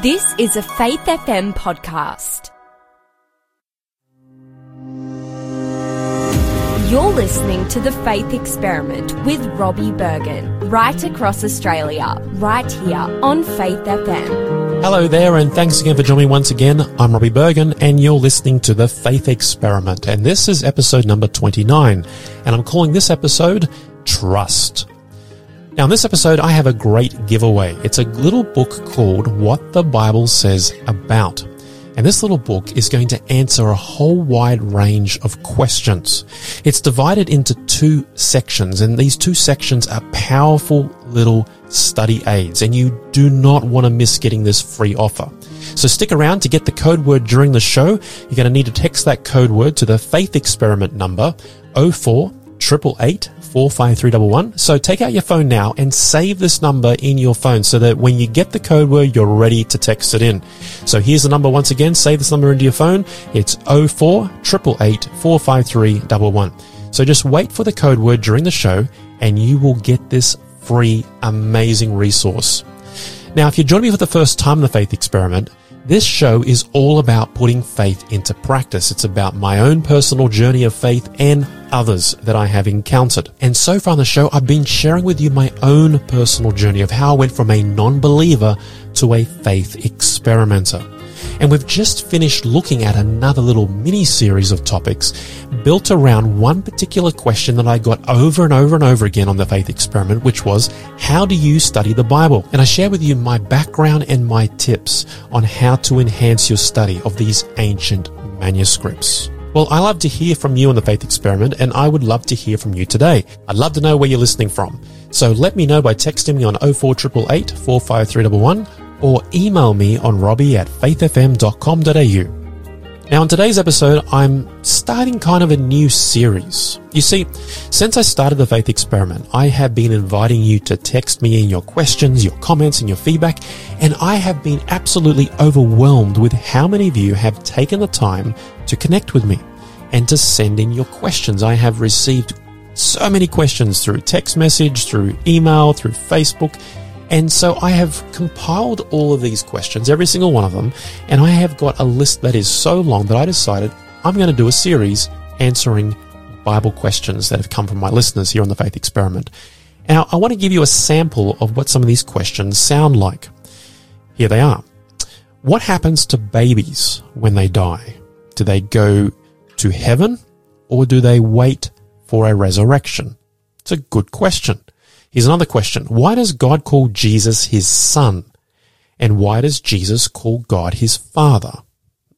This is a Faith FM podcast. You're listening to The Faith Experiment with Robbie Berghan, right across Australia, right here on Faith FM. Hello there, and thanks again for joining me once again. I'm Robbie Berghan, and you're listening to The Faith Experiment, and this is episode number 29, and I'm calling this episode Trust. Now, in this episode, I have a great giveaway. It's a little book called What the Bible Says About. And this little book is going to answer a whole wide range of questions. It's divided into two sections, and these two sections are powerful little study aids, and you do not want to miss getting this free offer. So stick around to get the code word during the show. You're going to need to text that code word to the Faith Experiment number 04 888 45311. So take out your phone now and save this number in your phone so that when you get the code word, you're ready to text it in. So here's the number once again. Save this number into your phone. It's 04 888 45311. So just wait for the code word during the show and you will get this free, amazing resource. Now, if you're joining me for the first time in the faith experiment, this show is all about putting faith into practice. It's about my own personal journey of faith and others that I have encountered. And so far on the show, I've been sharing with you my own personal journey of how I went from a non-believer to a faith experimenter. And we've just finished looking at another little mini series of topics built around one particular question that I got over and over and over again on the faith experiment, which was, how do you study the Bible? And I share with you my background and my tips on how to enhance your study of these ancient manuscripts. Well, I love to hear from you on the Faith Experiment, and I would love to hear from you today. I'd love to know where you're listening from. So let me know by texting me on 04888 45311 or email me on robbie at faithfm.com.au. Now, in today's episode, I'm starting kind of a new series. You see, since I started the Faith Experiment, I have been inviting you to text me in your questions, your comments, and your feedback, and I have been absolutely overwhelmed with how many of you have taken the time to connect with me and to send in your questions. I have received so many questions through text message, through email, through Facebook, and so I have compiled all of these questions, every single one of them, and I have got a list that is so long that I decided I'm going to do a series answering Bible questions that have come from my listeners here on the Faith Experiment. Now, I want to give you a sample of what some of these questions sound like. Here they are. What happens to babies when they die? Do they go to heaven or do they wait for a resurrection? It's a good question. Here's another question. Why does God call Jesus his son? And why does Jesus call God his father?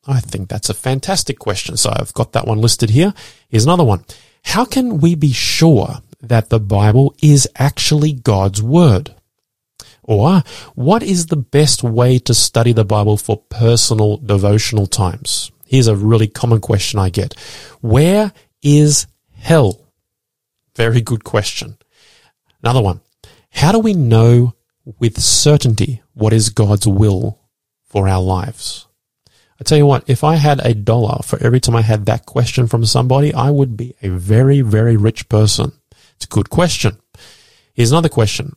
I think that's a fantastic question. So I've got that one listed here. Here's another one. How can we be sure that the Bible is actually God's word? Or what is the best way to study the Bible for personal devotional times? Here's a really common question I get. Where is hell? Very good question. Another one. How do we know with certainty what is God's will for our lives? I tell you what, if I had a dollar for every time I had that question from somebody, I would be a very, very rich person. It's a good question. Here's another question.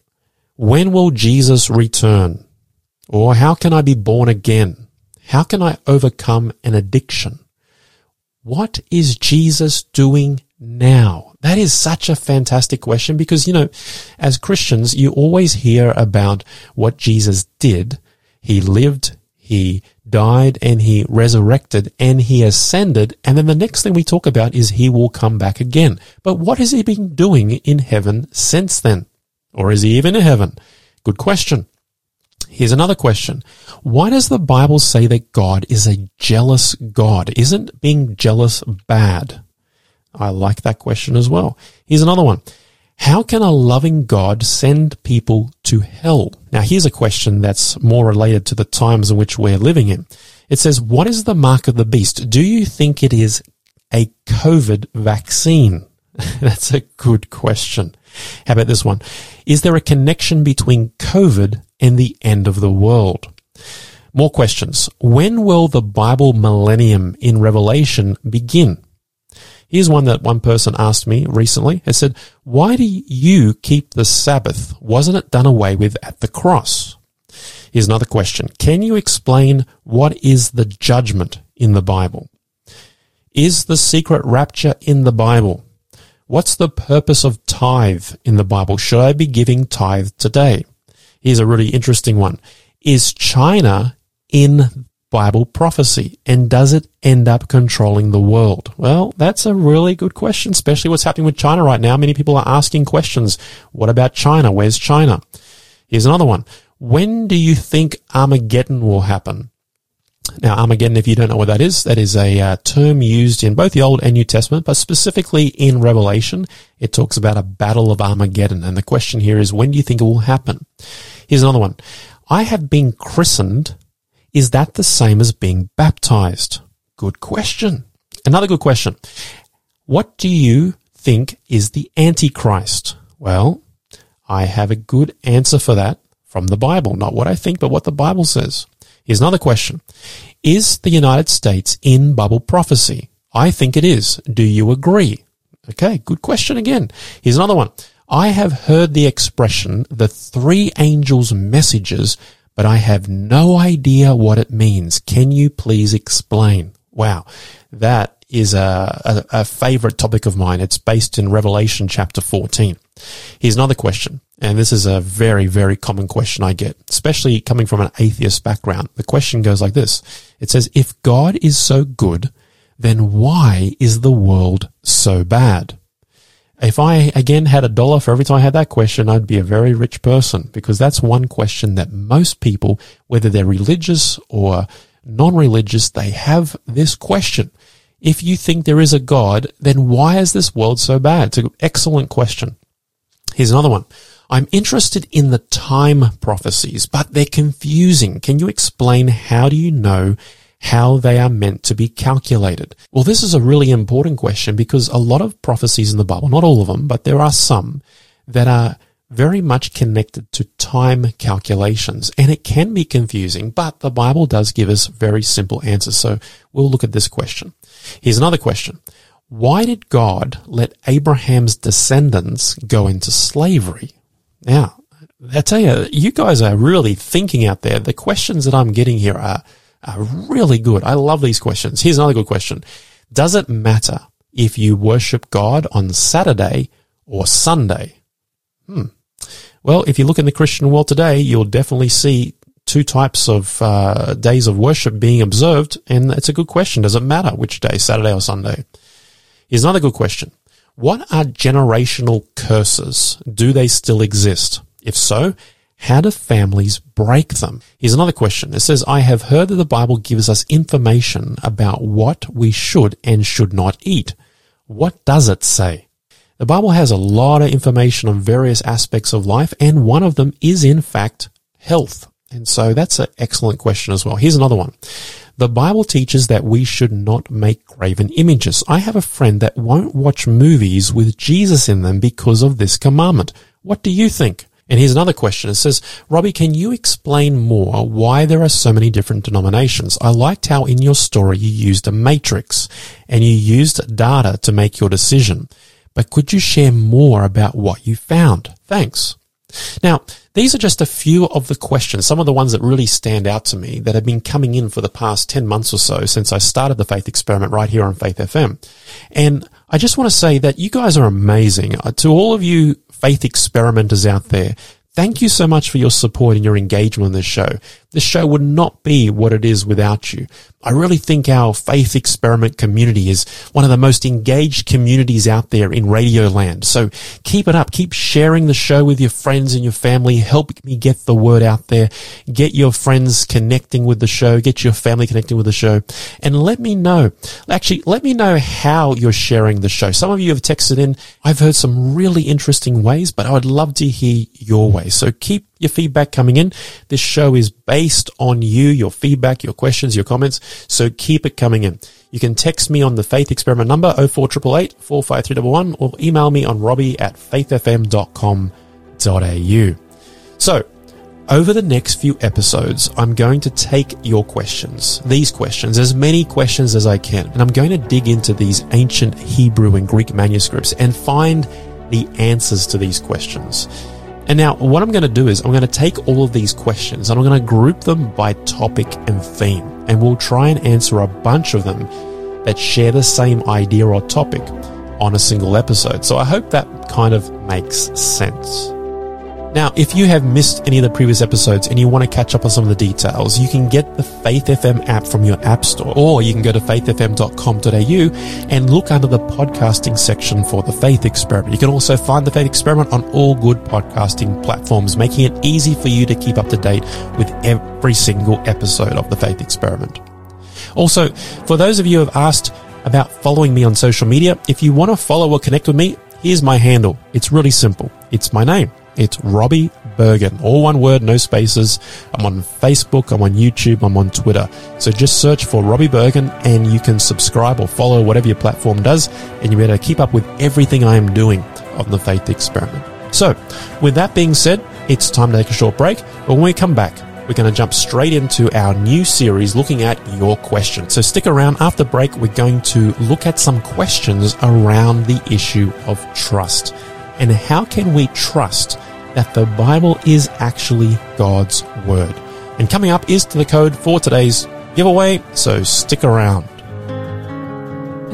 When will Jesus return? Or how can I be born again? How can I overcome an addiction? What is Jesus doing now? That is such a fantastic question because, you know, as Christians, you always hear about what Jesus did. He lived, he died, and he resurrected, and he ascended. And then the next thing we talk about is he will come back again. But what has he been doing in heaven since then? Or is he even in heaven? Good question. Here's another question. Why does the Bible say that God is a jealous God? Isn't being jealous bad? I like that question as well. Here's another one. How can a loving God send people to hell? Now here's a question that's more related to the times in which we're living in. It says, what is the mark of the beast? Do you think it is a COVID vaccine? that's a good question. How about this one? Is there a connection between COVID and the end of the world? More questions. When will the Bible millennium in Revelation begin? Here's one that one person asked me recently. It said, why do you keep the Sabbath? Wasn't it done away with at the cross? Here's another question. Can you explain what is the judgment in the Bible? Is the secret rapture in the Bible? What's the purpose of tithe in the Bible? Should I be giving tithe today? Here's a really interesting one. Is China in Bible prophecy? And does it end up controlling the world? Well, that's a really good question, especially what's happening with China right now. Many people are asking questions. What about China? Where's China? Here's another one. When do you think Armageddon will happen? Now, Armageddon, if you don't know what that is, that is a uh, term used in both the Old and New Testament, but specifically in Revelation, it talks about a battle of Armageddon. And the question here is, when do you think it will happen? Here's another one. I have been christened is that the same as being baptized? Good question. Another good question. What do you think is the Antichrist? Well, I have a good answer for that from the Bible. Not what I think, but what the Bible says. Here's another question. Is the United States in Bible prophecy? I think it is. Do you agree? Okay, good question again. Here's another one. I have heard the expression the three angels' messages but I have no idea what it means. Can you please explain? Wow. That is a, a, a, favorite topic of mine. It's based in Revelation chapter 14. Here's another question. And this is a very, very common question I get, especially coming from an atheist background. The question goes like this. It says, if God is so good, then why is the world so bad? If I again had a dollar for every time I had that question, I'd be a very rich person because that's one question that most people, whether they're religious or non-religious, they have this question. If you think there is a God, then why is this world so bad? It's an excellent question. Here's another one. I'm interested in the time prophecies, but they're confusing. Can you explain how do you know how they are meant to be calculated? Well, this is a really important question because a lot of prophecies in the Bible, not all of them, but there are some that are very much connected to time calculations and it can be confusing, but the Bible does give us very simple answers. So we'll look at this question. Here's another question. Why did God let Abraham's descendants go into slavery? Now, I tell you, you guys are really thinking out there. The questions that I'm getting here are are really good. I love these questions. Here's another good question. Does it matter if you worship God on Saturday or Sunday? Hmm. Well, if you look in the Christian world today, you'll definitely see two types of uh, days of worship being observed, and it's a good question. Does it matter which day, Saturday or Sunday? Here's another good question. What are generational curses? Do they still exist? If so, how do families break them? Here's another question. It says, I have heard that the Bible gives us information about what we should and should not eat. What does it say? The Bible has a lot of information on various aspects of life, and one of them is, in fact, health. And so that's an excellent question as well. Here's another one. The Bible teaches that we should not make graven images. I have a friend that won't watch movies with Jesus in them because of this commandment. What do you think? And here's another question. It says, Robbie, can you explain more why there are so many different denominations? I liked how in your story you used a matrix and you used data to make your decision. But could you share more about what you found? Thanks. Now, these are just a few of the questions, some of the ones that really stand out to me that have been coming in for the past 10 months or so since I started the Faith Experiment right here on Faith FM. And I just want to say that you guys are amazing. Uh, to all of you faith experimenters out there, thank you so much for your support and your engagement in this show. This show would not be what it is without you. I really think our faith experiment community is one of the most engaged communities out there in radio land. So keep it up. Keep sharing the show with your friends and your family. Help me get the word out there. Get your friends connecting with the show. Get your family connecting with the show and let me know. Actually, let me know how you're sharing the show. Some of you have texted in. I've heard some really interesting ways, but I would love to hear your way. So keep your feedback coming in. This show is based on you, your feedback, your questions, your comments. So keep it coming in. You can text me on the Faith Experiment number 04888 45311 or email me on robbie at faithfm.com.au. So over the next few episodes, I'm going to take your questions, these questions, as many questions as I can, and I'm going to dig into these ancient Hebrew and Greek manuscripts and find the answers to these questions. And now what I'm going to do is I'm going to take all of these questions and I'm going to group them by topic and theme. And we'll try and answer a bunch of them that share the same idea or topic on a single episode. So I hope that kind of makes sense. Now, if you have missed any of the previous episodes and you want to catch up on some of the details, you can get the Faith FM app from your app store, or you can go to faithfm.com.au and look under the podcasting section for the Faith Experiment. You can also find the Faith Experiment on all good podcasting platforms, making it easy for you to keep up to date with every single episode of the Faith Experiment. Also, for those of you who have asked about following me on social media, if you want to follow or connect with me, here's my handle. It's really simple. It's my name. It's Robbie Berghan. All one word, no spaces. I'm on Facebook, I'm on YouTube, I'm on Twitter. So just search for Robbie Berghan and you can subscribe or follow whatever your platform does and you'll be able to keep up with everything I am doing on the Faith Experiment. So, with that being said, it's time to take a short break, but when we come back, we're going to jump straight into our new series looking at your questions. So stick around after break. We're going to look at some questions around the issue of trust and how can we trust that the Bible is actually God's Word. And coming up is to the code for today's giveaway, so stick around.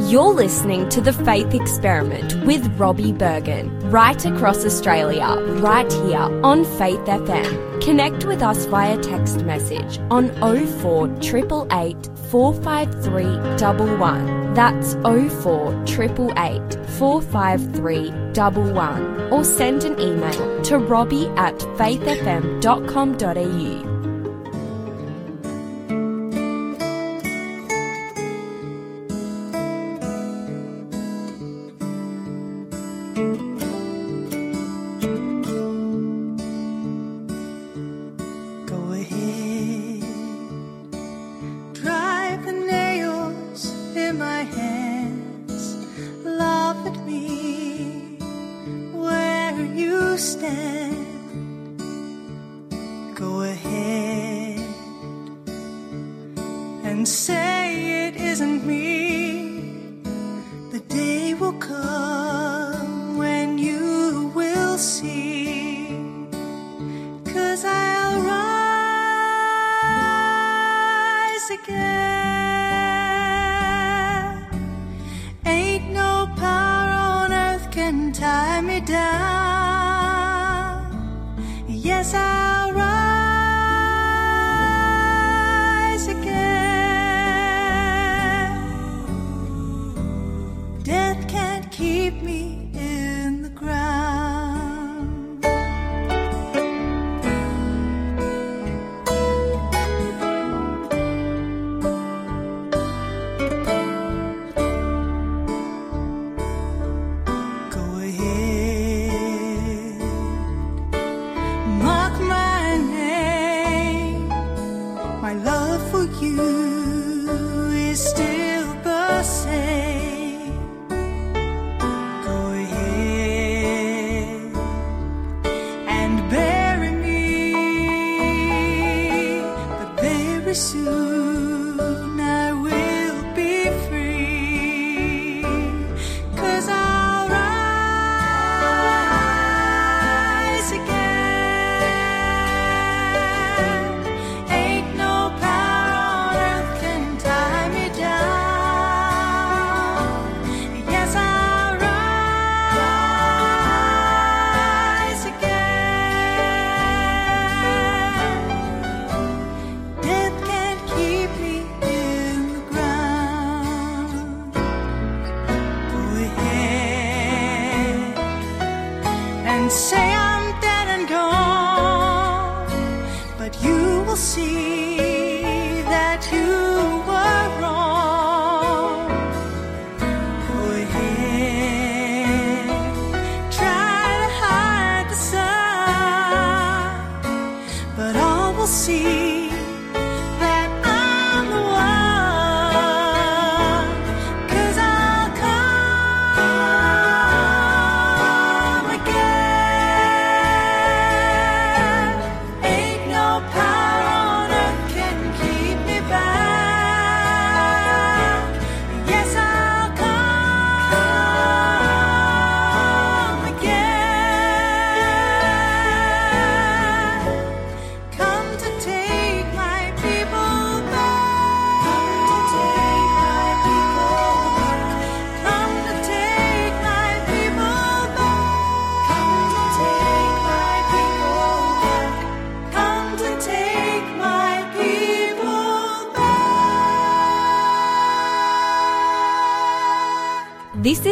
You're listening to The Faith Experiment with Robbie Berghan, right across Australia, right here on Faith FM. Connect with us via text message on 04 888 453 11. That's 04 888 453 11. Or send an email to robbie at faithfm.com.au.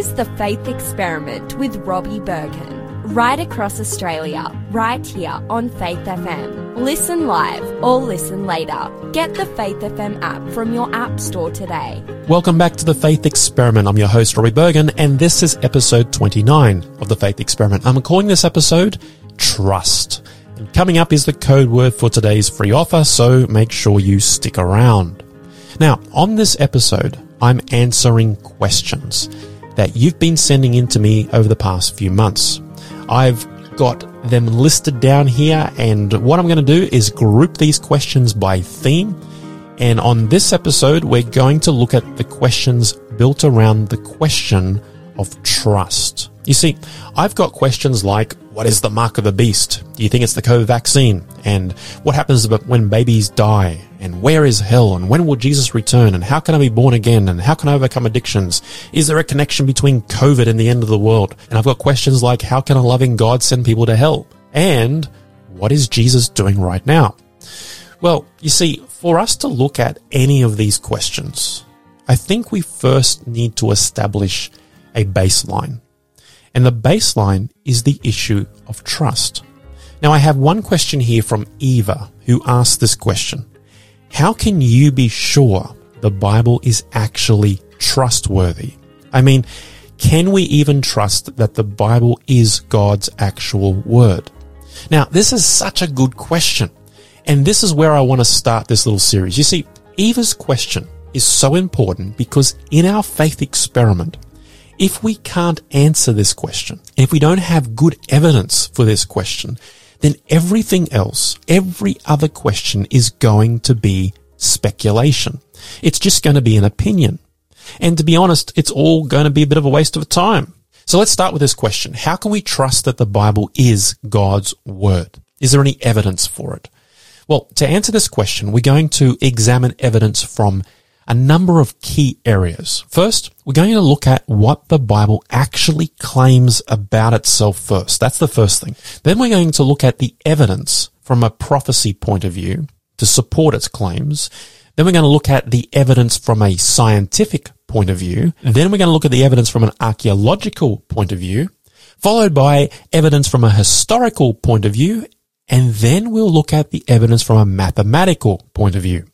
is the Faith Experiment with Robbie Berghan. Right across Australia, right here on Faith FM. Listen live or listen later. Get the Faith FM app from your app store today. Welcome back to the Faith Experiment. I'm your host, Robbie Berghan, and this is episode 29 of the Faith Experiment. I'm calling this episode Trust. And coming up is the code word for today's free offer, so make sure you stick around. Now, on this episode, I'm answering questions that you've been sending in to me over the past few months. I've got them listed down here, and what I'm going to do is group these questions by theme. And on this episode, we're going to look at the questions built around the question of trust. You see, I've got questions like, what is the mark of the beast? Do you think it's the COVID vaccine? And what happens when babies die? And where is hell? And when will Jesus return? And how can I be born again? And how can I overcome addictions? Is there a connection between COVID and the end of the world? And I've got questions like, how can a loving God send people to hell? And what is Jesus doing right now? Well, you see, for us to look at any of these questions, I think we first need to establish a baseline. And the baseline is the issue of trust. Now I have one question here from Eva who asked this question. How can you be sure the Bible is actually trustworthy? I mean, can we even trust that the Bible is God's actual word? Now, this is such a good question. And this is where I want to start this little series. You see, Eva's question is so important because in our faith experiment, if we can't answer this question, if we don't have good evidence for this question, then everything else, every other question is going to be speculation. It's just going to be an opinion. And to be honest, it's all going to be a bit of a waste of time. So let's start with this question. How can we trust that the Bible is God's word? Is there any evidence for it? Well, to answer this question, we're going to examine evidence from a number of key areas. First, we're going to look at what the Bible actually claims about itself first. That's the first thing. Then we're going to look at the evidence from a prophecy point of view to support its claims. Then we're going to look at the evidence from a scientific point of view. Mm-hmm. Then we're going to look at the evidence from an archaeological point of view, followed by evidence from a historical point of view. And then we'll look at the evidence from a mathematical point of view.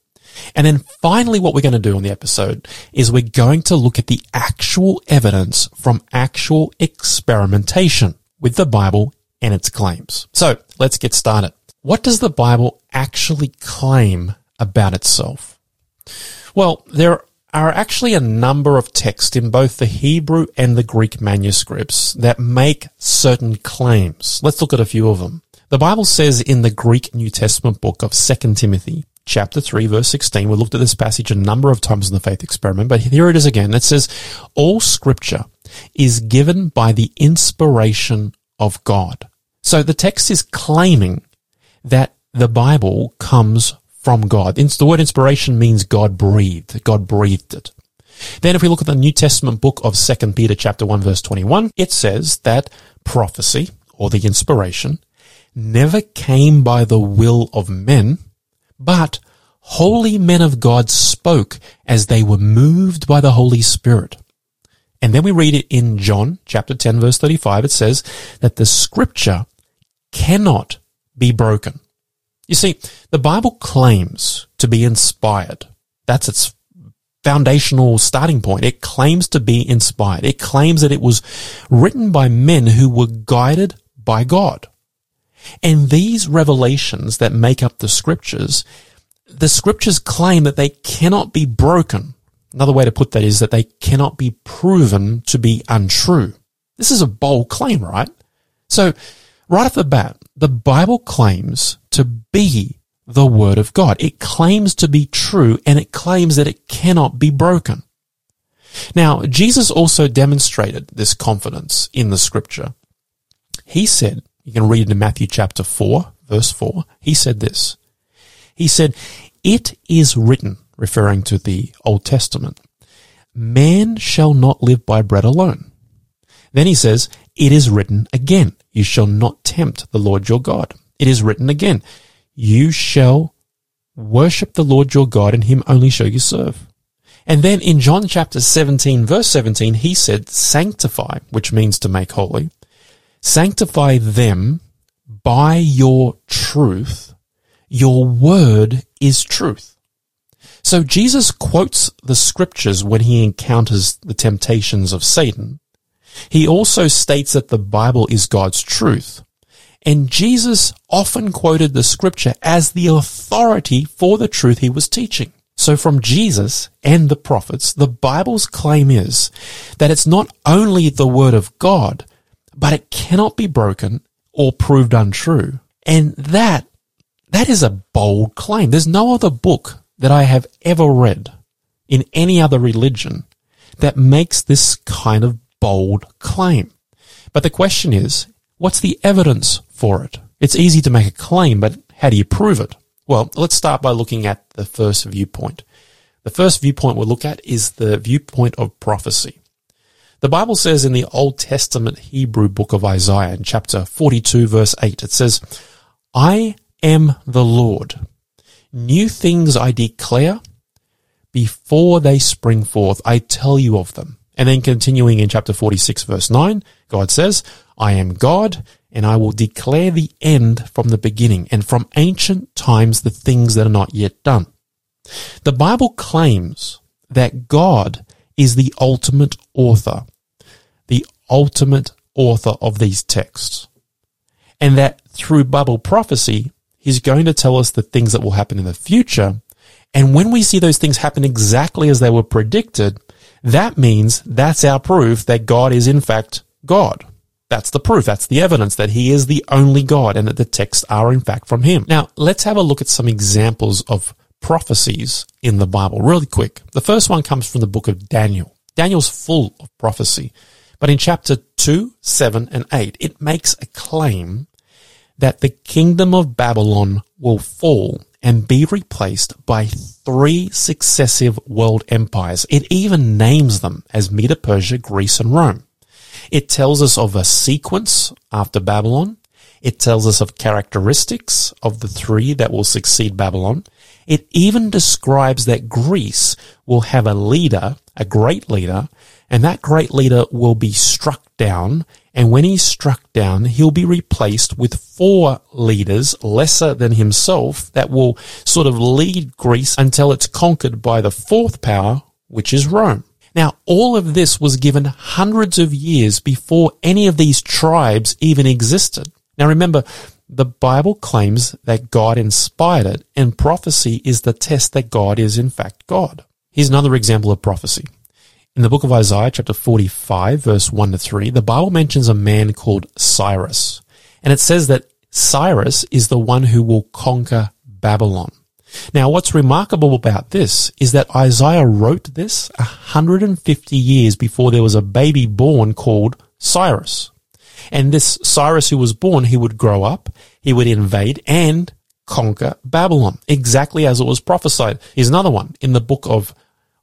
And then finally, what we're going to do on the episode is we're going to look at the actual evidence from actual experimentation with the Bible and its claims. So let's get started. What does the Bible actually claim about itself? Well, there are actually a number of texts in both the Hebrew and the Greek manuscripts that make certain claims. Let's look at a few of them. The Bible says in the Greek New Testament book of 2 Timothy chapter 3 verse 16. We looked at this passage a number of times in the faith experiment, but here it is again. It says, all scripture is given by the inspiration of God. So the text is claiming that the Bible comes from God. The word inspiration means God breathed. God breathed it. Then if we look at the New Testament book of 2 Peter chapter 1 verse 21, it says that prophecy or the inspiration never came by the will of men, but holy men of God spoke as they were moved by the Holy Spirit. And then we read it in John chapter 10 verse 35. It says that the scripture cannot be broken. You see, the Bible claims to be inspired. That's its foundational starting point. It claims to be inspired. It claims that it was written by men who were guided by God. And these revelations that make up the scriptures, the scriptures claim that they cannot be broken. Another way to put that is that they cannot be proven to be untrue. This is a bold claim, right? So right off the bat, the Bible claims to be the word of God. It claims to be true and it claims that it cannot be broken. Now, Jesus also demonstrated this confidence in the scripture. He said, you can read it in Matthew chapter 4, verse 4. He said this. He said, It is written, referring to the Old Testament, man shall not live by bread alone. Then he says, It is written again, you shall not tempt the Lord your God. It is written again, you shall worship the Lord your God and him only shall you serve. And then in John chapter 17 verse 17, he said, sanctify, which means to make holy, sanctify them by your truth. Your word is truth. So Jesus quotes the scriptures when he encounters the temptations of Satan. He also states that the Bible is God's truth. And Jesus often quoted the scripture as the authority for the truth he was teaching. So from Jesus and the prophets, the Bible's claim is that it's not only the word of God, but it cannot be broken or proved untrue. And that, that is a bold claim. There's no other book that I have ever read in any other religion that makes this kind of bold claim. But the question is, what's the evidence for it? It's easy to make a claim, but how do you prove it? Well, let's start by looking at the first viewpoint. The first viewpoint we'll look at is the viewpoint of prophecy. The Bible says in the Old Testament Hebrew book of Isaiah in chapter 42 verse 8, it says, I am the Lord. New things I declare before they spring forth. I tell you of them. And then continuing in chapter 46 verse 9, God says, I am God and I will declare the end from the beginning and from ancient times the things that are not yet done. The Bible claims that God is the ultimate author, the ultimate author of these texts. And that through Bible prophecy, he's going to tell us the things that will happen in the future. And when we see those things happen exactly as they were predicted, that means that's our proof that God is in fact God. That's the proof. That's the evidence that he is the only God and that the texts are in fact from him. Now, let's have a look at some examples of prophecies in the Bible really quick. The first one comes from the book of Daniel. Daniel's full of prophecy. But in chapter 2, 7, and 8, it makes a claim that the kingdom of Babylon will fall and be replaced by three successive world empires. It even names them as Medo Persia, Greece, and Rome. It tells us of a sequence after Babylon. It tells us of characteristics of the three that will succeed Babylon. It even describes that Greece will have a leader, a great leader, and that great leader will be struck down. And when he's struck down, he'll be replaced with four leaders lesser than himself that will sort of lead Greece until it's conquered by the fourth power, which is Rome. Now, all of this was given hundreds of years before any of these tribes even existed. Now remember, the Bible claims that God inspired it, and prophecy is the test that God is in fact God. Here's another example of prophecy. In the book of Isaiah, chapter 45, verse 1 to 3, the Bible mentions a man called Cyrus. And it says that Cyrus is the one who will conquer Babylon. Now, what's remarkable about this is that Isaiah wrote this 150 years before there was a baby born called Cyrus. And this Cyrus who was born, he would grow up, he would invade and conquer Babylon, exactly as it was prophesied. Here's another one in the book of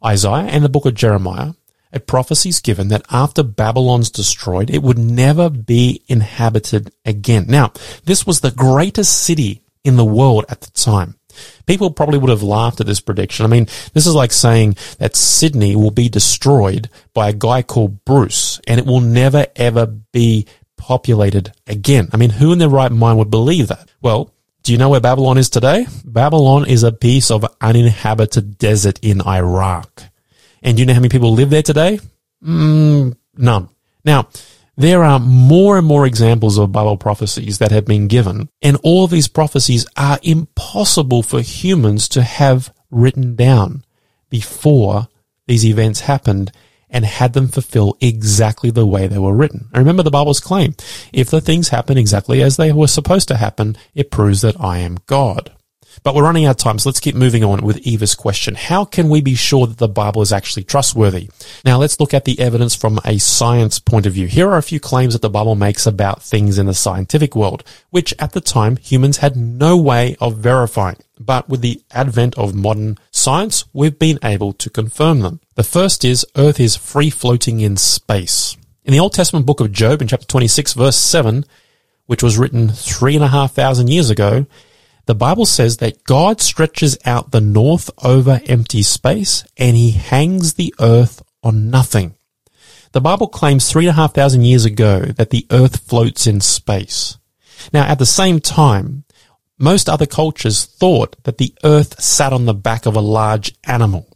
Isaiah and the book of Jeremiah. A prophecy is given that after Babylon's destroyed, it would never be inhabited again. Now, this was the greatest city in the world at the time. People probably would have laughed at this prediction. I mean, this is like saying that Sydney will be destroyed by a guy called Bruce and it will never ever be populated again. I mean, who in their right mind would believe that? Well, do you know where Babylon is today? Babylon is a piece of uninhabited desert in Iraq. And do you know how many people live there today? Mm, none. Now, there are more and more examples of Bible prophecies that have been given, and all of these prophecies are impossible for humans to have written down before these events happened and had them fulfill exactly the way they were written. And remember the Bible's claim. If the things happen exactly as they were supposed to happen, it proves that I am God. But we're running out of time, so let's keep moving on with Eva's question. How can we be sure that the Bible is actually trustworthy? Now let's look at the evidence from a science point of view. Here are a few claims that the Bible makes about things in the scientific world, which at the time humans had no way of verifying. But with the advent of modern science, we've been able to confirm them. The first is Earth is free floating in space. In the Old Testament book of Job in chapter 26 verse 7, which was written three and a half thousand years ago, The Bible says that God stretches out the north over empty space and he hangs the earth on nothing. The Bible claims three and a half thousand years ago that the earth floats in space. Now, at the same time, most other cultures thought that the earth sat on the back of a large animal.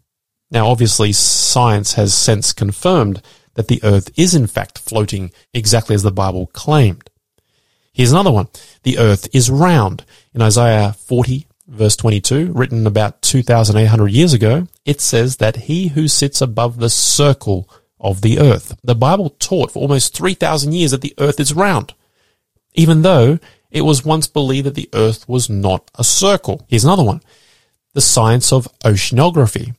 Now, obviously, science has since confirmed that the earth is in fact floating exactly as the Bible claimed. Here's another one. The earth is round. In Isaiah 40 verse 22, written about 2,800 years ago, it says that he who sits above the circle of the earth. The Bible taught for almost 3,000 years that the earth is round, even though it was once believed that the earth was not a circle. Here's another one. The science of oceanography.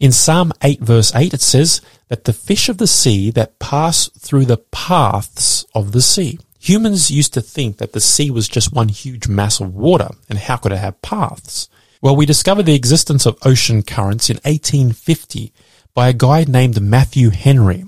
In Psalm 8 verse 8 it says that the fish of the sea that pass through the paths of the sea. Humans used to think that the sea was just one huge mass of water, and how could it have paths? Well, we discovered the existence of ocean currents in 1850 by a guy named Matthew Henry,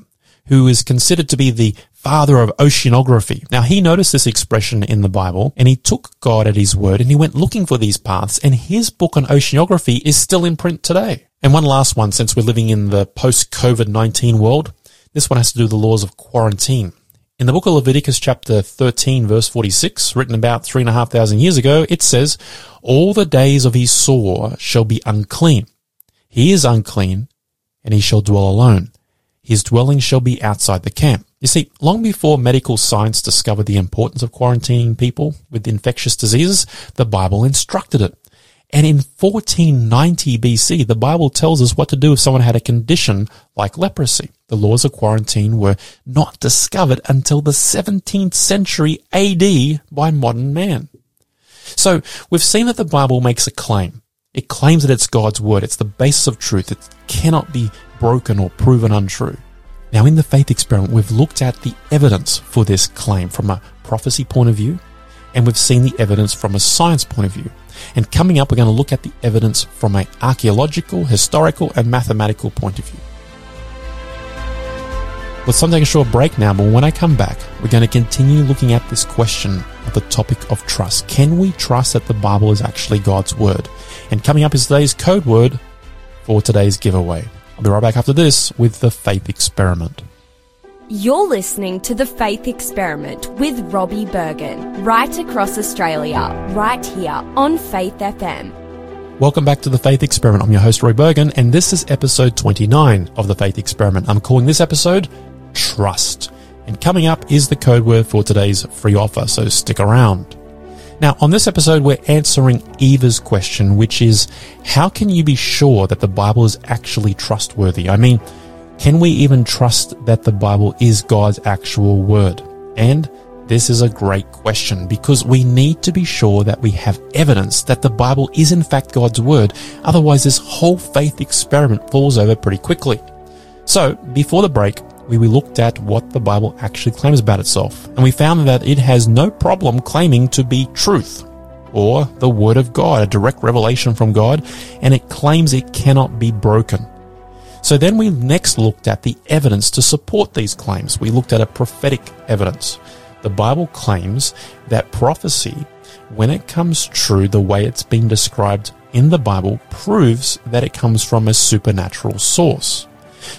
who is considered to be the father of oceanography. Now, he noticed this expression in the Bible and he took God at his word and he went looking for these paths and his book on oceanography is still in print today. And one last one, since we're living in the post-COVID-19 world, this one has to do with the laws of quarantine. In the book of Leviticus chapter 13 verse 46, written about three and a half thousand years ago, it says, All the days of his sore shall be unclean. He is unclean, and he shall dwell alone. His dwelling shall be outside the camp. You see, long before medical science discovered the importance of quarantining people with infectious diseases, the Bible instructed it. And in 1490 BC, the Bible tells us what to do if someone had a condition like leprosy. The laws of quarantine were not discovered until the 17th century AD by modern man. So we've seen that the Bible makes a claim. It claims that it's God's word. It's the basis of truth. It cannot be broken or proven untrue. Now, in the faith experiment, we've looked at the evidence for this claim from a prophecy point of view, and we've seen the evidence from a science point of view. And coming up, we're going to look at the evidence from an archaeological, historical, and mathematical point of view. Let's take a short break now, but when I come back, we're going to continue looking at this question of the topic of trust. Can we trust that the Bible is actually God's Word? And coming up is today's code word for today's giveaway. I'll be right back after this with the Faith Experiment. You're listening to The Faith Experiment with Robbie Berghan, right across Australia, right here on Faith FM. Welcome back to The Faith Experiment. I'm your host, Roy Berghan, and this is episode 29 of The Faith Experiment. I'm calling this episode Trust. And coming up is the code word for today's free offer, so stick around. Now, on this episode, we're answering Eva's question, which is, how can you be sure that the Bible is actually trustworthy? I mean, can we even trust that the Bible is God's actual word? And this is a great question because we need to be sure that we have evidence that the Bible is in fact God's word. Otherwise, this whole faith experiment falls over pretty quickly. So, before the break, we looked at what the Bible actually claims about itself, and we found that it has no problem claiming to be truth or the Word of God, a direct revelation from God, and it claims it cannot be broken. So then we next looked at the evidence to support these claims. We looked at a prophetic evidence. The Bible claims that prophecy, when it comes true the way it's been described in the Bible, proves that it comes from a supernatural source.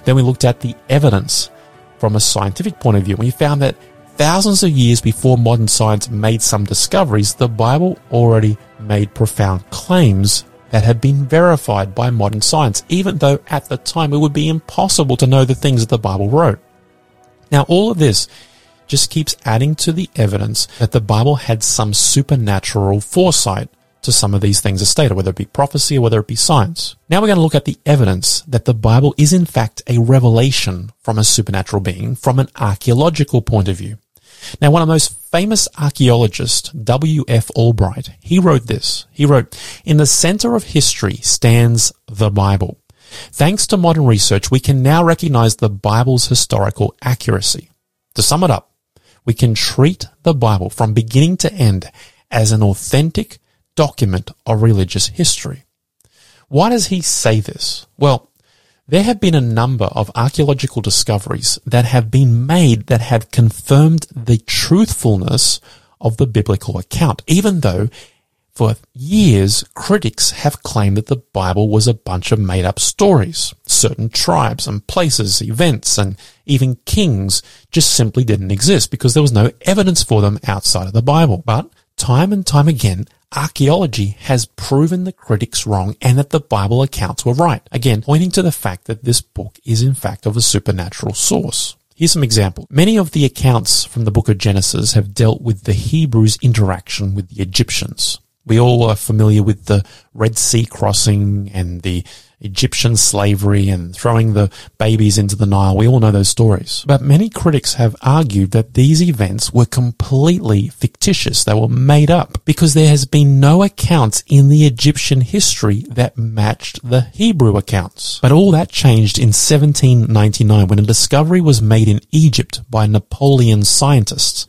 Then we looked at the evidence from a scientific point of view. We found that thousands of years before modern science made some discoveries, the Bible already made profound claims that had been verified by modern science, even though at the time it would be impossible to know the things that the Bible wrote. Now, all of this just keeps adding to the evidence that the Bible had some supernatural foresight to some of these things as stated, whether it be prophecy or whether it be science. Now we're going to look at the evidence that the Bible is in fact a revelation from a supernatural being from an archaeological point of view. Now, one of the most famous archaeologists, W.F. Albright, he wrote this. He wrote, In the center of history stands the Bible. Thanks to modern research, we can now recognize the Bible's historical accuracy. To sum it up, we can treat the Bible from beginning to end as an authentic, document of religious history. Why does he say this? Well, there have been a number of archaeological discoveries that have been made that have confirmed the truthfulness of the biblical account, even though For years, critics have claimed that the Bible was a bunch of made up stories. Certain tribes and places, events, and even kings just simply didn't exist because there was no evidence for them outside of the Bible. But time and time again, archaeology has proven the critics wrong and that the Bible accounts were right. Again, pointing to the fact that this book is in fact of a supernatural source. Here's some examples. Many of the accounts from the book of Genesis have dealt with the Hebrews' interaction with the Egyptians. We all are familiar with the Red Sea crossing and the Egyptian slavery and throwing the babies into the Nile. We all know those stories. But many critics have argued that these events were completely fictitious. They were made up because there has been no accounts in the Egyptian history that matched the Hebrew accounts. But all that changed in 1799 when a discovery was made in Egypt by Napoleon's scientists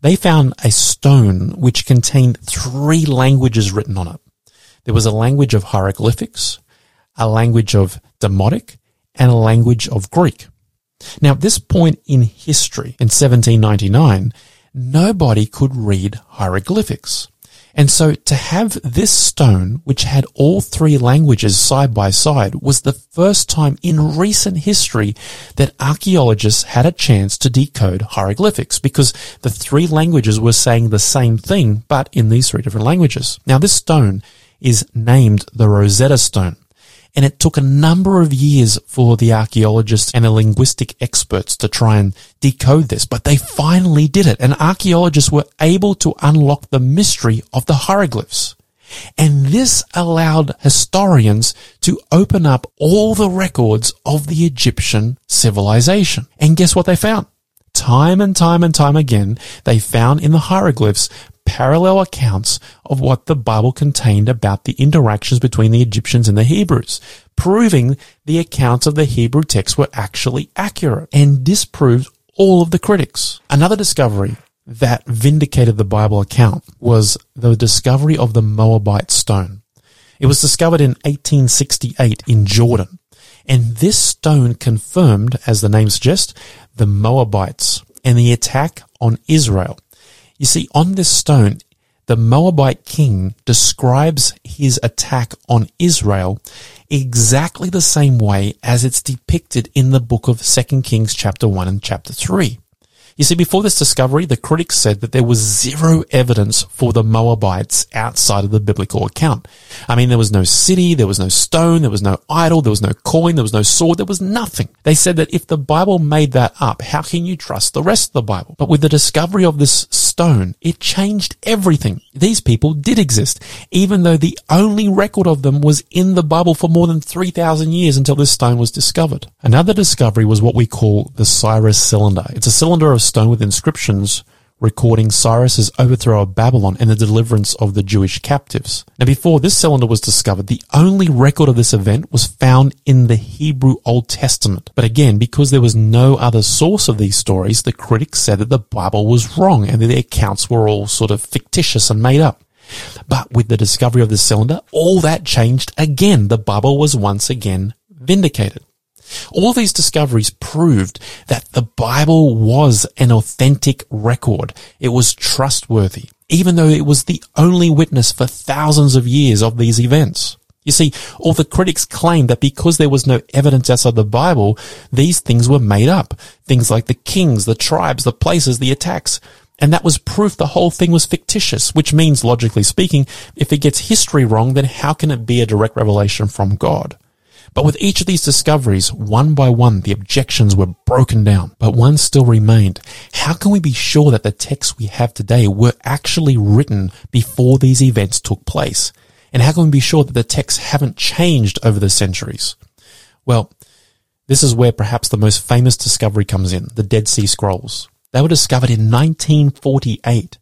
they found a stone which contained three languages written on it. There was a language of hieroglyphics, a language of Demotic, and a language of Greek. Now, at this point in history, in 1799, nobody could read hieroglyphics. And so to have this stone, which had all three languages side by side, was the first time in recent history that archaeologists had a chance to decode hieroglyphics because the three languages were saying the same thing, but in these three different languages. Now this stone is named the Rosetta Stone. And it took a number of years for the archaeologists and the linguistic experts to try and decode this, but they finally did it. And archaeologists were able to unlock the mystery of the hieroglyphs. And this allowed historians to open up all the records of the Egyptian civilization. And guess what they found? Time and time and time again, they found in the hieroglyphs parallel accounts of what the Bible contained about the interactions between the Egyptians and the Hebrews, proving the accounts of the Hebrew text were actually accurate and disproved all of the critics. Another discovery that vindicated the Bible account was the discovery of the Moabite stone. It was discovered in 1868 in Jordan. And this stone confirmed, as the name suggests, the Moabites and the attack on Israel you see, on this stone, the Moabite king describes his attack on Israel exactly the same way as it's depicted in the book of 2 Kings chapter 1 and chapter 3. You see, before this discovery, the critics said that there was zero evidence for the Moabites outside of the biblical account. I mean, there was no city, there was no stone, there was no idol, there was no coin, there was no sword, there was nothing. They said that if the Bible made that up, how can you trust the rest of the Bible? But with the discovery of this stone, it changed everything. These people did exist, even though the only record of them was in the Bible for more than 3,000 years until this stone was discovered. Another discovery was what we call the Cyrus cylinder. It's a cylinder of stone with inscriptions recording Cyrus's overthrow of Babylon and the deliverance of the Jewish captives. Now before this cylinder was discovered, the only record of this event was found in the Hebrew Old Testament. But again, because there was no other source of these stories, the critics said that the Bible was wrong and that the accounts were all sort of fictitious and made up. But with the discovery of the cylinder, all that changed again. The Bible was once again vindicated. All these discoveries proved that the Bible was an authentic record. It was trustworthy, even though it was the only witness for thousands of years of these events. You see, all the critics claimed that because there was no evidence outside the Bible, these things were made up. Things like the kings, the tribes, the places, the attacks. And that was proof the whole thing was fictitious, which means, logically speaking, if it gets history wrong, then how can it be a direct revelation from God? But with each of these discoveries, one by one, the objections were broken down, but one still remained. How can we be sure that the texts we have today were actually written before these events took place? And how can we be sure that the texts haven't changed over the centuries? Well, this is where perhaps the most famous discovery comes in, the Dead Sea Scrolls. They were discovered in 1948.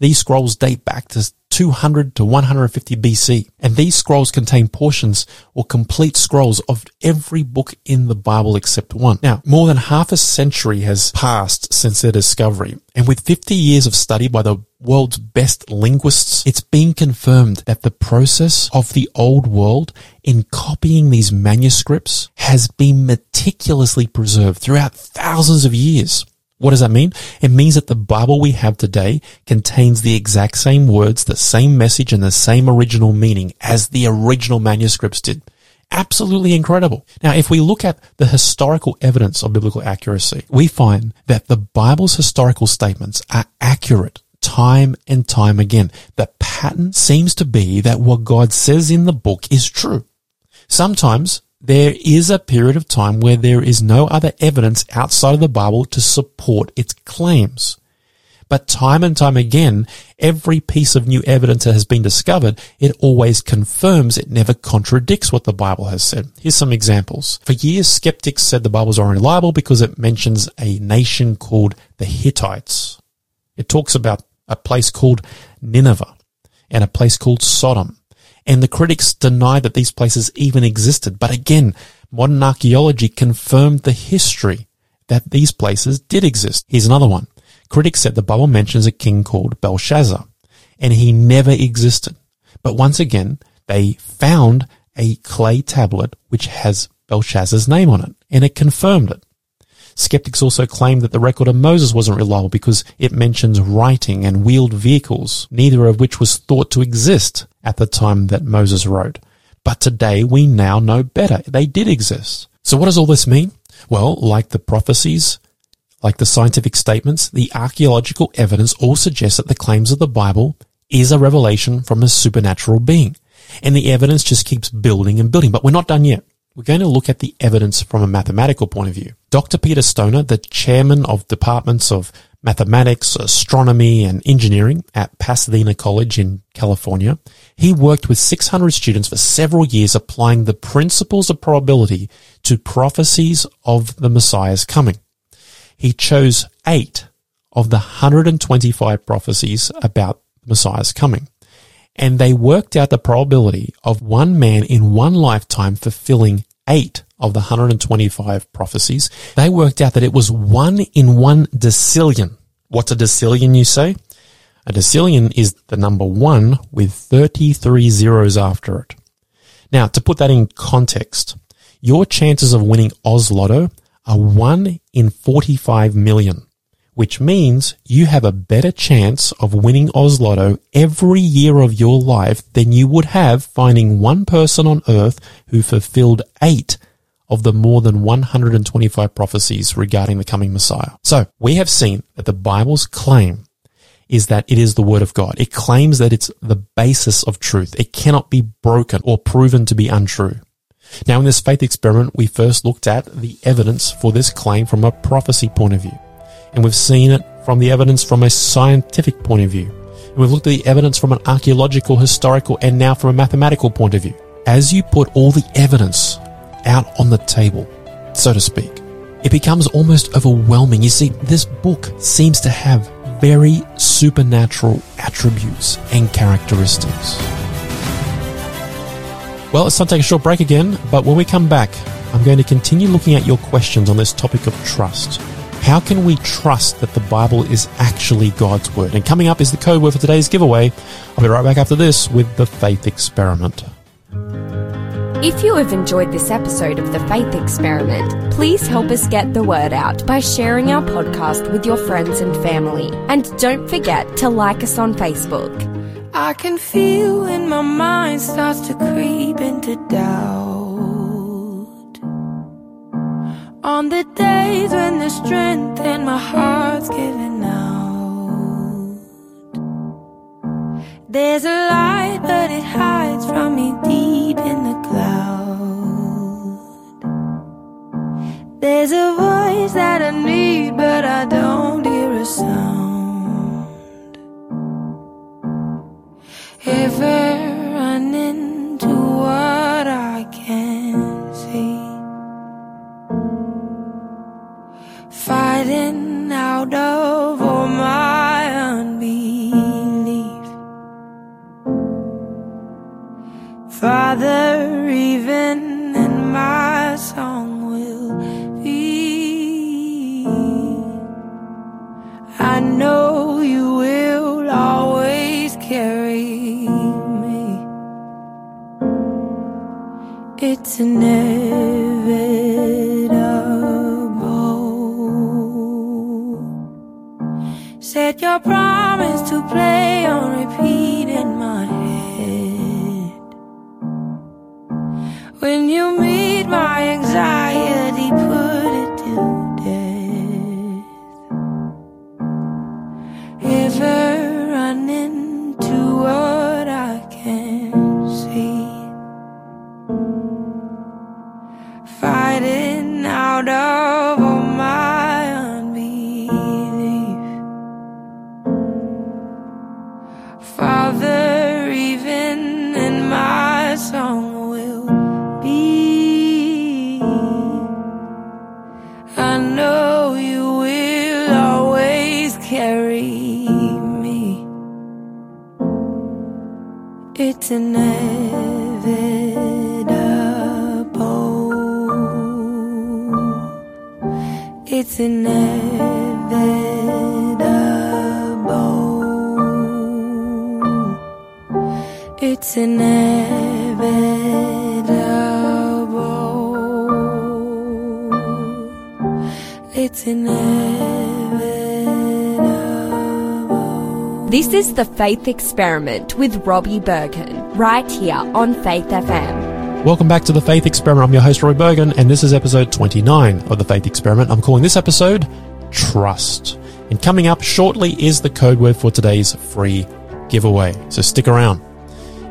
These scrolls date back to 200 to 150 BC. And these scrolls contain portions or complete scrolls of every book in the Bible except one. Now, more than half a century has passed since their discovery. And with 50 years of study by the world's best linguists, it's been confirmed that the process of the old world in copying these manuscripts has been meticulously preserved throughout thousands of years. What does that mean? It means that the Bible we have today contains the exact same words, the same message, and the same original meaning as the original manuscripts did. Absolutely incredible. Now, if we look at the historical evidence of biblical accuracy, we find that the Bible's historical statements are accurate time and time again. The pattern seems to be that what God says in the book is true. Sometimes there is a period of time where there is no other evidence outside of the Bible to support its claims. But time and time again, every piece of new evidence that has been discovered, it always confirms, it never contradicts what the Bible has said. Here's some examples. For years, skeptics said the Bible is unreliable because it mentions a nation called the Hittites. It talks about a place called Nineveh and a place called Sodom. And the critics deny that these places even existed. But again, modern archaeology confirmed the history that these places did exist. Here's another one. Critics said the Bible mentions a king called Belshazzar, and he never existed. But once again, they found a clay tablet which has Belshazzar's name on it, and it confirmed it. Skeptics also claim that the record of Moses wasn't reliable because it mentions writing and wheeled vehicles, neither of which was thought to exist at the time that Moses wrote. But today we now know better. They did exist. So what does all this mean? Well, like the prophecies, like the scientific statements, the archaeological evidence all suggests that the claims of the Bible is a revelation from a supernatural being. And the evidence just keeps building and building, but we're not done yet. We're going to look at the evidence from a mathematical point of view. Dr. Peter Stoner, the chairman of departments of mathematics, astronomy, and engineering at Pasadena College in California, he worked with 600 students for several years applying the principles of probability to prophecies of the Messiah's coming he chose eight of the 125 prophecies about Messiah's coming. And they worked out the probability of one man in one lifetime fulfilling eight of the 125 prophecies. They worked out that it was one in one decillion. What's a decillion, you say? A decillion is the number one with 33 zeros after it. Now, to put that in context, your chances of winning Oz Lotto are 1 in 45 million, which means you have a better chance of winning Oz Lotto every year of your life than you would have finding one person on earth who fulfilled eight of the more than 125 prophecies regarding the coming Messiah. So we have seen that the Bible's claim is that it is the word of God. It claims that it's the basis of truth. It cannot be broken or proven to be untrue. Now, in this faith experiment, we first looked at the evidence for this claim from a prophecy point of view. And we've seen it from the evidence from a scientific point of view. And we've looked at the evidence from an archaeological, historical, and now from a mathematical point of view. As you put all the evidence out on the table, so to speak, it becomes almost overwhelming. You see, this book seems to have very supernatural attributes and characteristics. Well, it's time to take a short break again, but when we come back, I'm going to continue looking at your questions on this topic of trust. How can we trust that the Bible is actually God's Word? And coming up is the code word for today's giveaway. I'll be right back after this with the Faith Experiment. If you have enjoyed this episode of The Faith Experiment, please help us get the word out by sharing our podcast with your friends and family. And don't forget to like us on Facebook. I can feel when my mind starts to creep into doubt. On the days when the strength in my heart's giving out. There's a light, but it hides from me deep in the cloud. There's a voice that I need, but I don't hear a sound. ever Fighting out of all my unbelief. Father, even in my song will be. I know you will always carry me. It's inevitable. Let your promise to play on repeat in my head. When you meet my anxiety, the Faith Experiment with Robbie Berghan, right here on Faith FM. Welcome back to the Faith Experiment. I'm your host, Roy Berghan, and this is episode 29 of the Faith Experiment. I'm calling this episode Trust. And coming up shortly is the code word for today's free giveaway. So stick around.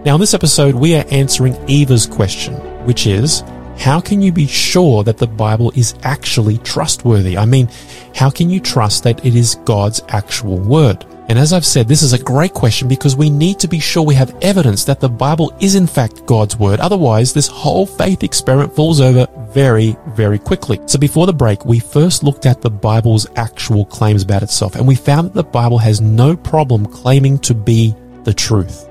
Now, in this episode, we are answering Eva's question, which is, how can you be sure that the Bible is actually trustworthy? I mean, how can you trust that it is God's actual word? And as I've said, this is a great question because we need to be sure we have evidence that the Bible is in fact God's word. Otherwise, this whole faith experiment falls over very, very quickly. So before the break, we first looked at the Bible's actual claims about itself and we found that the Bible has no problem claiming to be the truth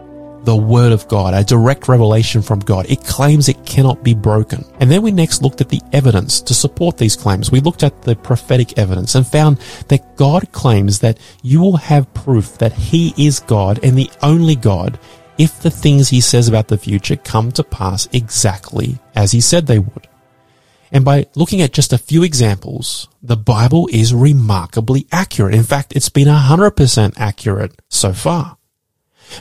the Word of God, a direct revelation from God. It claims it cannot be broken. And then we next looked at the evidence to support these claims. We looked at the prophetic evidence and found that God claims that you will have proof that He is God and the only God if the things He says about the future come to pass exactly as He said they would. And by looking at just a few examples, the Bible is remarkably accurate. In fact, it's been 100% accurate so far.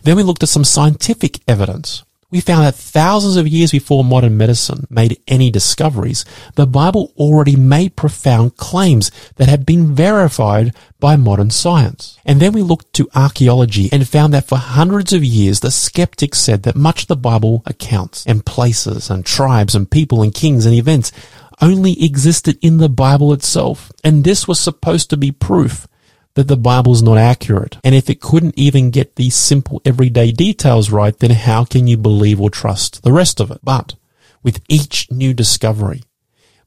Then we looked at some scientific evidence. We found that thousands of years before modern medicine made any discoveries, the Bible already made profound claims that had been verified by modern science. And then we looked to archaeology and found that for hundreds of years, the skeptics said that much of the Bible accounts and places and tribes and people and kings and events only existed in the Bible itself. And this was supposed to be proof that the Bible's not accurate. And if it couldn't even get these simple everyday details right, then how can you believe or trust the rest of it? But with each new discovery,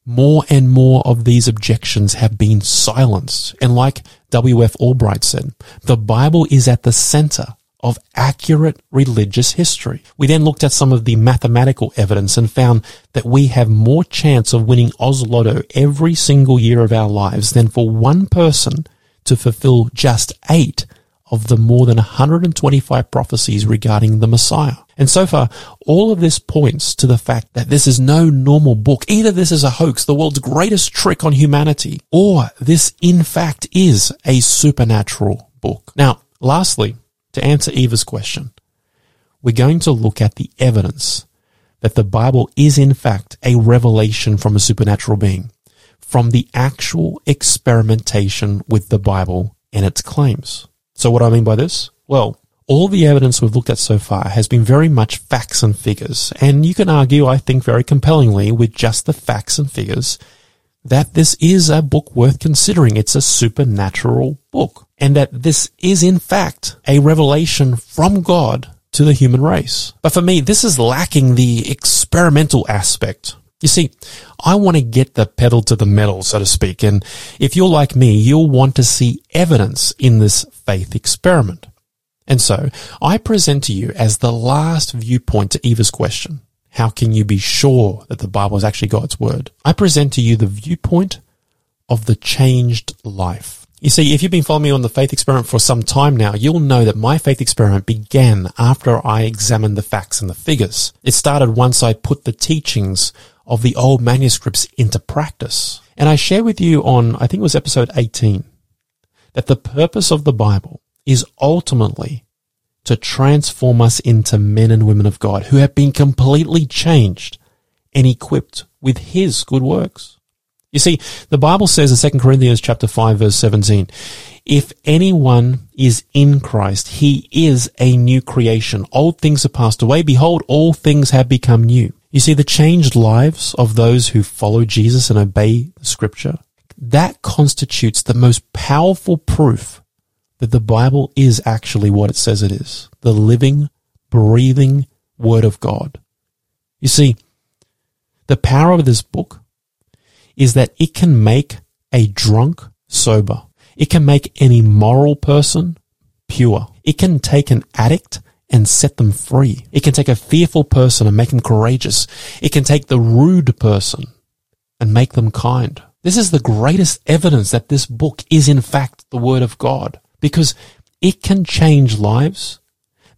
more and more of these objections have been silenced. And like W.F. Albright said, the Bible is at the center of accurate religious history. We then looked at some of the mathematical evidence and found that we have more chance of winning Oz Lotto every single year of our lives than for one person to fulfill just eight of the more than 125 prophecies regarding the Messiah. And so far, all of this points to the fact that this is no normal book. Either this is a hoax, the world's greatest trick on humanity, or this in fact is a supernatural book. Now, lastly, to answer Eva's question, we're going to look at the evidence that the Bible is in fact a revelation from a supernatural being from the actual experimentation with the Bible and its claims. So what do I mean by this? Well, all the evidence we've looked at so far has been very much facts and figures, and you can argue, I think, very compellingly with just the facts and figures that this is a book worth considering. It's a supernatural book, and that this is in fact a revelation from God to the human race. But for me, this is lacking the experimental aspect you see, I want to get the pedal to the metal, so to speak. And if you're like me, you'll want to see evidence in this faith experiment. And so I present to you as the last viewpoint to Eva's question. How can you be sure that the Bible is actually God's word? I present to you the viewpoint of the changed life. You see, if you've been following me on the faith experiment for some time now, you'll know that my faith experiment began after I examined the facts and the figures. It started once I put the teachings of the old manuscripts into practice. And I share with you on, I think it was episode 18, that the purpose of the Bible is ultimately to transform us into men and women of God who have been completely changed and equipped with His good works. You see, the Bible says in 2 Corinthians chapter 5 verse 17, if anyone is in Christ, he is a new creation. Old things are passed away. Behold, all things have become new. You see, the changed lives of those who follow Jesus and obey the scripture, that constitutes the most powerful proof that the Bible is actually what it says it is. The living, breathing word of God. You see, the power of this book is that it can make a drunk sober. It can make any moral person pure. It can take an addict and set them free. It can take a fearful person and make them courageous. It can take the rude person and make them kind. This is the greatest evidence that this book is in fact the word of God because it can change lives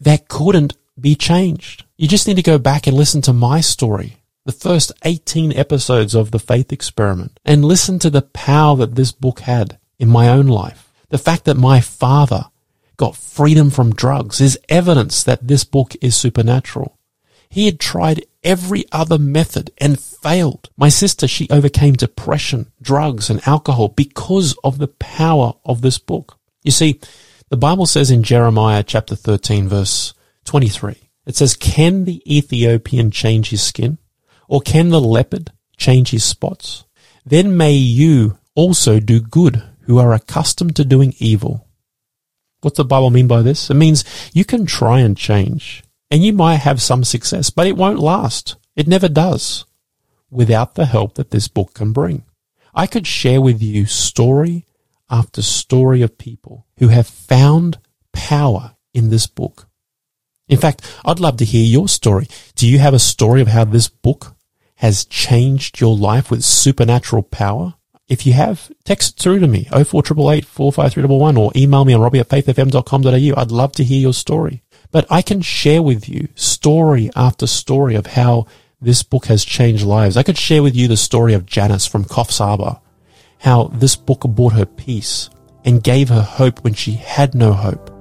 that couldn't be changed. You just need to go back and listen to my story, the first 18 episodes of the faith experiment and listen to the power that this book had in my own life. The fact that my father got freedom from drugs is evidence that this book is supernatural. He had tried every other method and failed. My sister, she overcame depression, drugs, and alcohol because of the power of this book. You see, the Bible says in Jeremiah chapter 13 verse 23, it says, Can the Ethiopian change his skin? Or can the leopard change his spots? Then may you also do good who are accustomed to doing evil. What's the Bible mean by this? It means you can try and change and you might have some success, but it won't last. It never does without the help that this book can bring. I could share with you story after story of people who have found power in this book. In fact, I'd love to hear your story. Do you have a story of how this book has changed your life with supernatural power? If you have, text through to me, 04888 45311 or email me on robbie at faithfm.com.au. I'd love to hear your story. But I can share with you story after story of how this book has changed lives. I could share with you the story of Janice from Coffs Harbour, how this book brought her peace and gave her hope when she had no hope.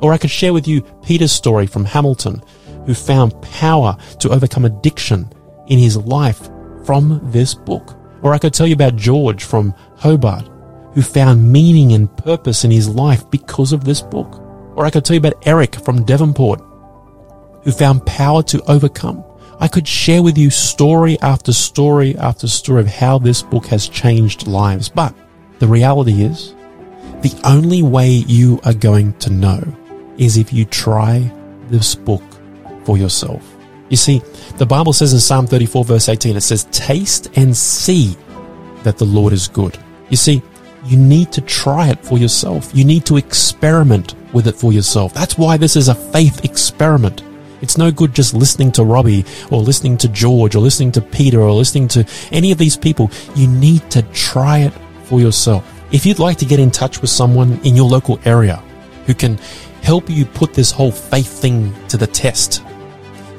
Or I could share with you Peter's story from Hamilton, who found power to overcome addiction in his life from this book. Or I could tell you about George from Hobart, who found meaning and purpose in his life because of this book. Or I could tell you about Eric from Devonport, who found power to overcome. I could share with you story after story after story of how this book has changed lives. But the reality is, the only way you are going to know is if you try this book for yourself. You see, the Bible says in Psalm 34 verse 18, it says, taste and see that the Lord is good. You see, you need to try it for yourself. You need to experiment with it for yourself. That's why this is a faith experiment. It's no good just listening to Robbie or listening to George or listening to Peter or listening to any of these people. You need to try it for yourself. If you'd like to get in touch with someone in your local area who can help you put this whole faith thing to the test,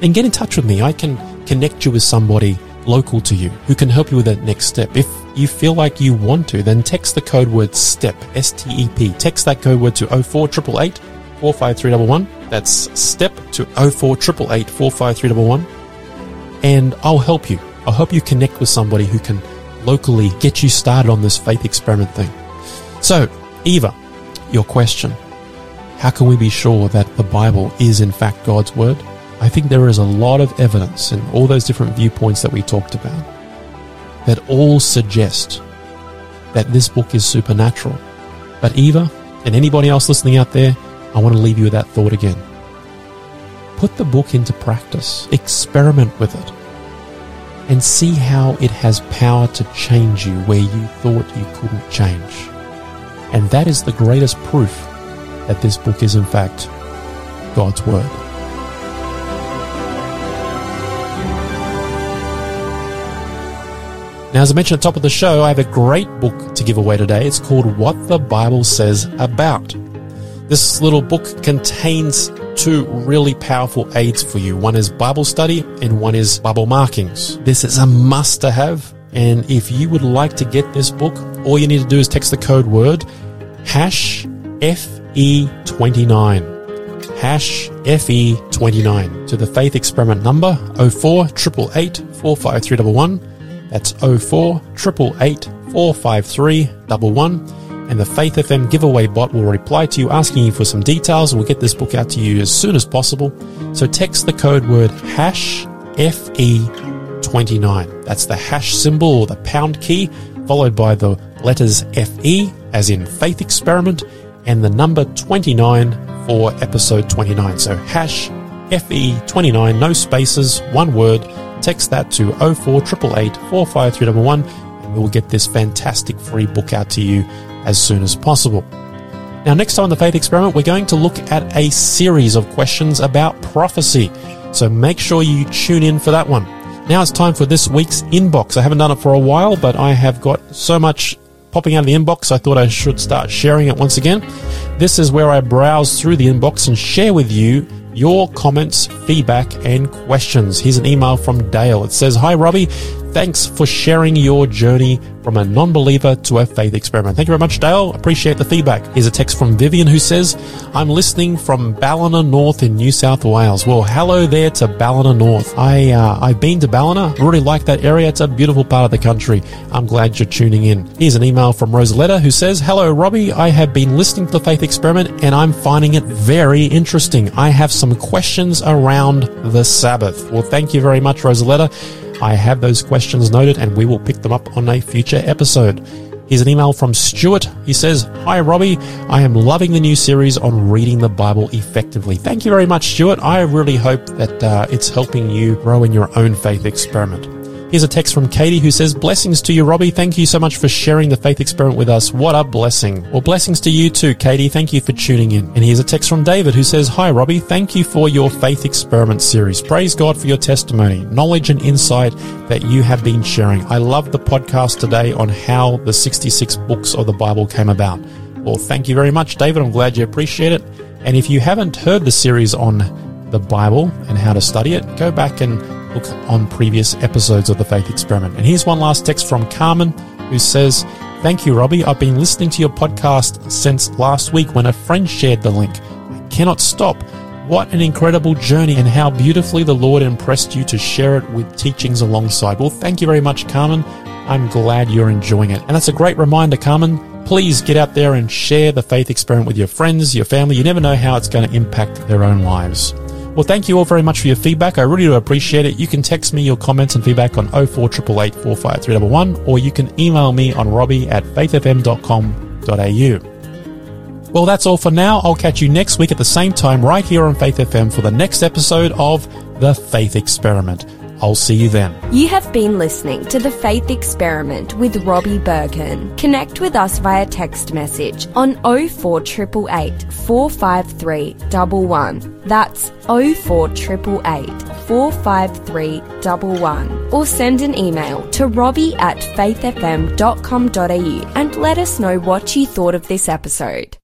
then get in touch with me. I can connect you with somebody local to you who can help you with that next step. If you feel like you want to, then text the code word STEP, S-T-E-P. Text that code word to 04888 45311. That's STEP to 04888 45311. And I'll help you. I'll help you connect with somebody who can locally get you started on this faith experiment thing. So, Eva, your question. How can we be sure that the Bible is in fact God's Word? I think there is a lot of evidence in all those different viewpoints that we talked about that all suggest that this book is supernatural. But Eva and anybody else listening out there, I want to leave you with that thought again. Put the book into practice, experiment with it, and see how it has power to change you where you thought you couldn't change. And that is the greatest proof that this book is in fact God's Word. Now, as I mentioned at the top of the show, I have a great book to give away today. It's called What the Bible Says About. This little book contains two really powerful aids for you. One is Bible study and one is Bible markings. This is a must to have. And if you would like to get this book, all you need to do is text the code word hash FE29. Hash FE29 to the Faith Experiment number 04 888 45311. That's 04 888 45311 and the Faith FM giveaway bot will reply to you asking you for some details and we'll get this book out to you as soon as possible. So text the code word hash FE29. That's the hash symbol or the pound key followed by the letters FE as in Faith Experiment and the number 29 for episode 29. So hash FE29, no spaces, one word. Text that to 0488 45311 and we will get this fantastic free book out to you as soon as possible. Now, next time on the Faith Experiment, we're going to look at a series of questions about prophecy. So make sure you tune in for that one. Now it's time for this week's inbox. I haven't done it for a while, but I have got so much popping out of the inbox, I thought I should start sharing it once again. This is where I browse through the inbox and share with you your comments, feedback, and questions. Here's an email from Dale. It says, Hi, Robbie. Thanks for sharing your journey from a non believer to a faith experiment. Thank you very much, Dale. Appreciate the feedback. Here's a text from Vivian who says, I'm listening from Ballina North in New South Wales. Well, hello there to Ballina North. I, uh, I've been to Ballina. Really like that area. It's a beautiful part of the country. I'm glad you're tuning in. Here's an email from Rosaletta who says, Hello, Robbie. I have been listening to the faith experiment and I'm finding it very interesting. I have some questions around the Sabbath. Well, thank you very much, Rosaletta. I have those questions noted and we will pick them up on a future episode. Here's an email from Stuart. He says, Hi, Robbie. I am loving the new series on reading the Bible effectively. Thank you very much, Stuart. I really hope that uh, it's helping you grow in your own faith experiment. Here's a text from Katie who says, Blessings to you, Robbie. Thank you so much for sharing the faith experiment with us. What a blessing. Well, blessings to you too, Katie. Thank you for tuning in. And here's a text from David who says, Hi, Robbie. Thank you for your faith experiment series. Praise God for your testimony, knowledge, and insight that you have been sharing. I love the podcast today on how the 66 books of the Bible came about. Well, thank you very much, David. I'm glad you appreciate it. And if you haven't heard the series on the Bible and how to study it, go back and look on previous episodes of the Faith Experiment. And here's one last text from Carmen who says, Thank you, Robbie. I've been listening to your podcast since last week when a friend shared the link. I cannot stop. What an incredible journey and how beautifully the Lord impressed you to share it with teachings alongside. Well, thank you very much, Carmen. I'm glad you're enjoying it. And that's a great reminder, Carmen. Please get out there and share the faith experiment with your friends, your family. You never know how it's going to impact their own lives. Well, thank you all very much for your feedback. I really do appreciate it. You can text me your comments and feedback on 04888 or you can email me on robbie at faithfm.com.au. Well, that's all for now. I'll catch you next week at the same time right here on Faith FM for the next episode of The Faith Experiment. I'll see you then. You have been listening to The Faith Experiment with Robbie Berghan. Connect with us via text message on 04888 453 11. That's 04888 453 11. Or send an email to robbie at faithfm.com.au and let us know what you thought of this episode.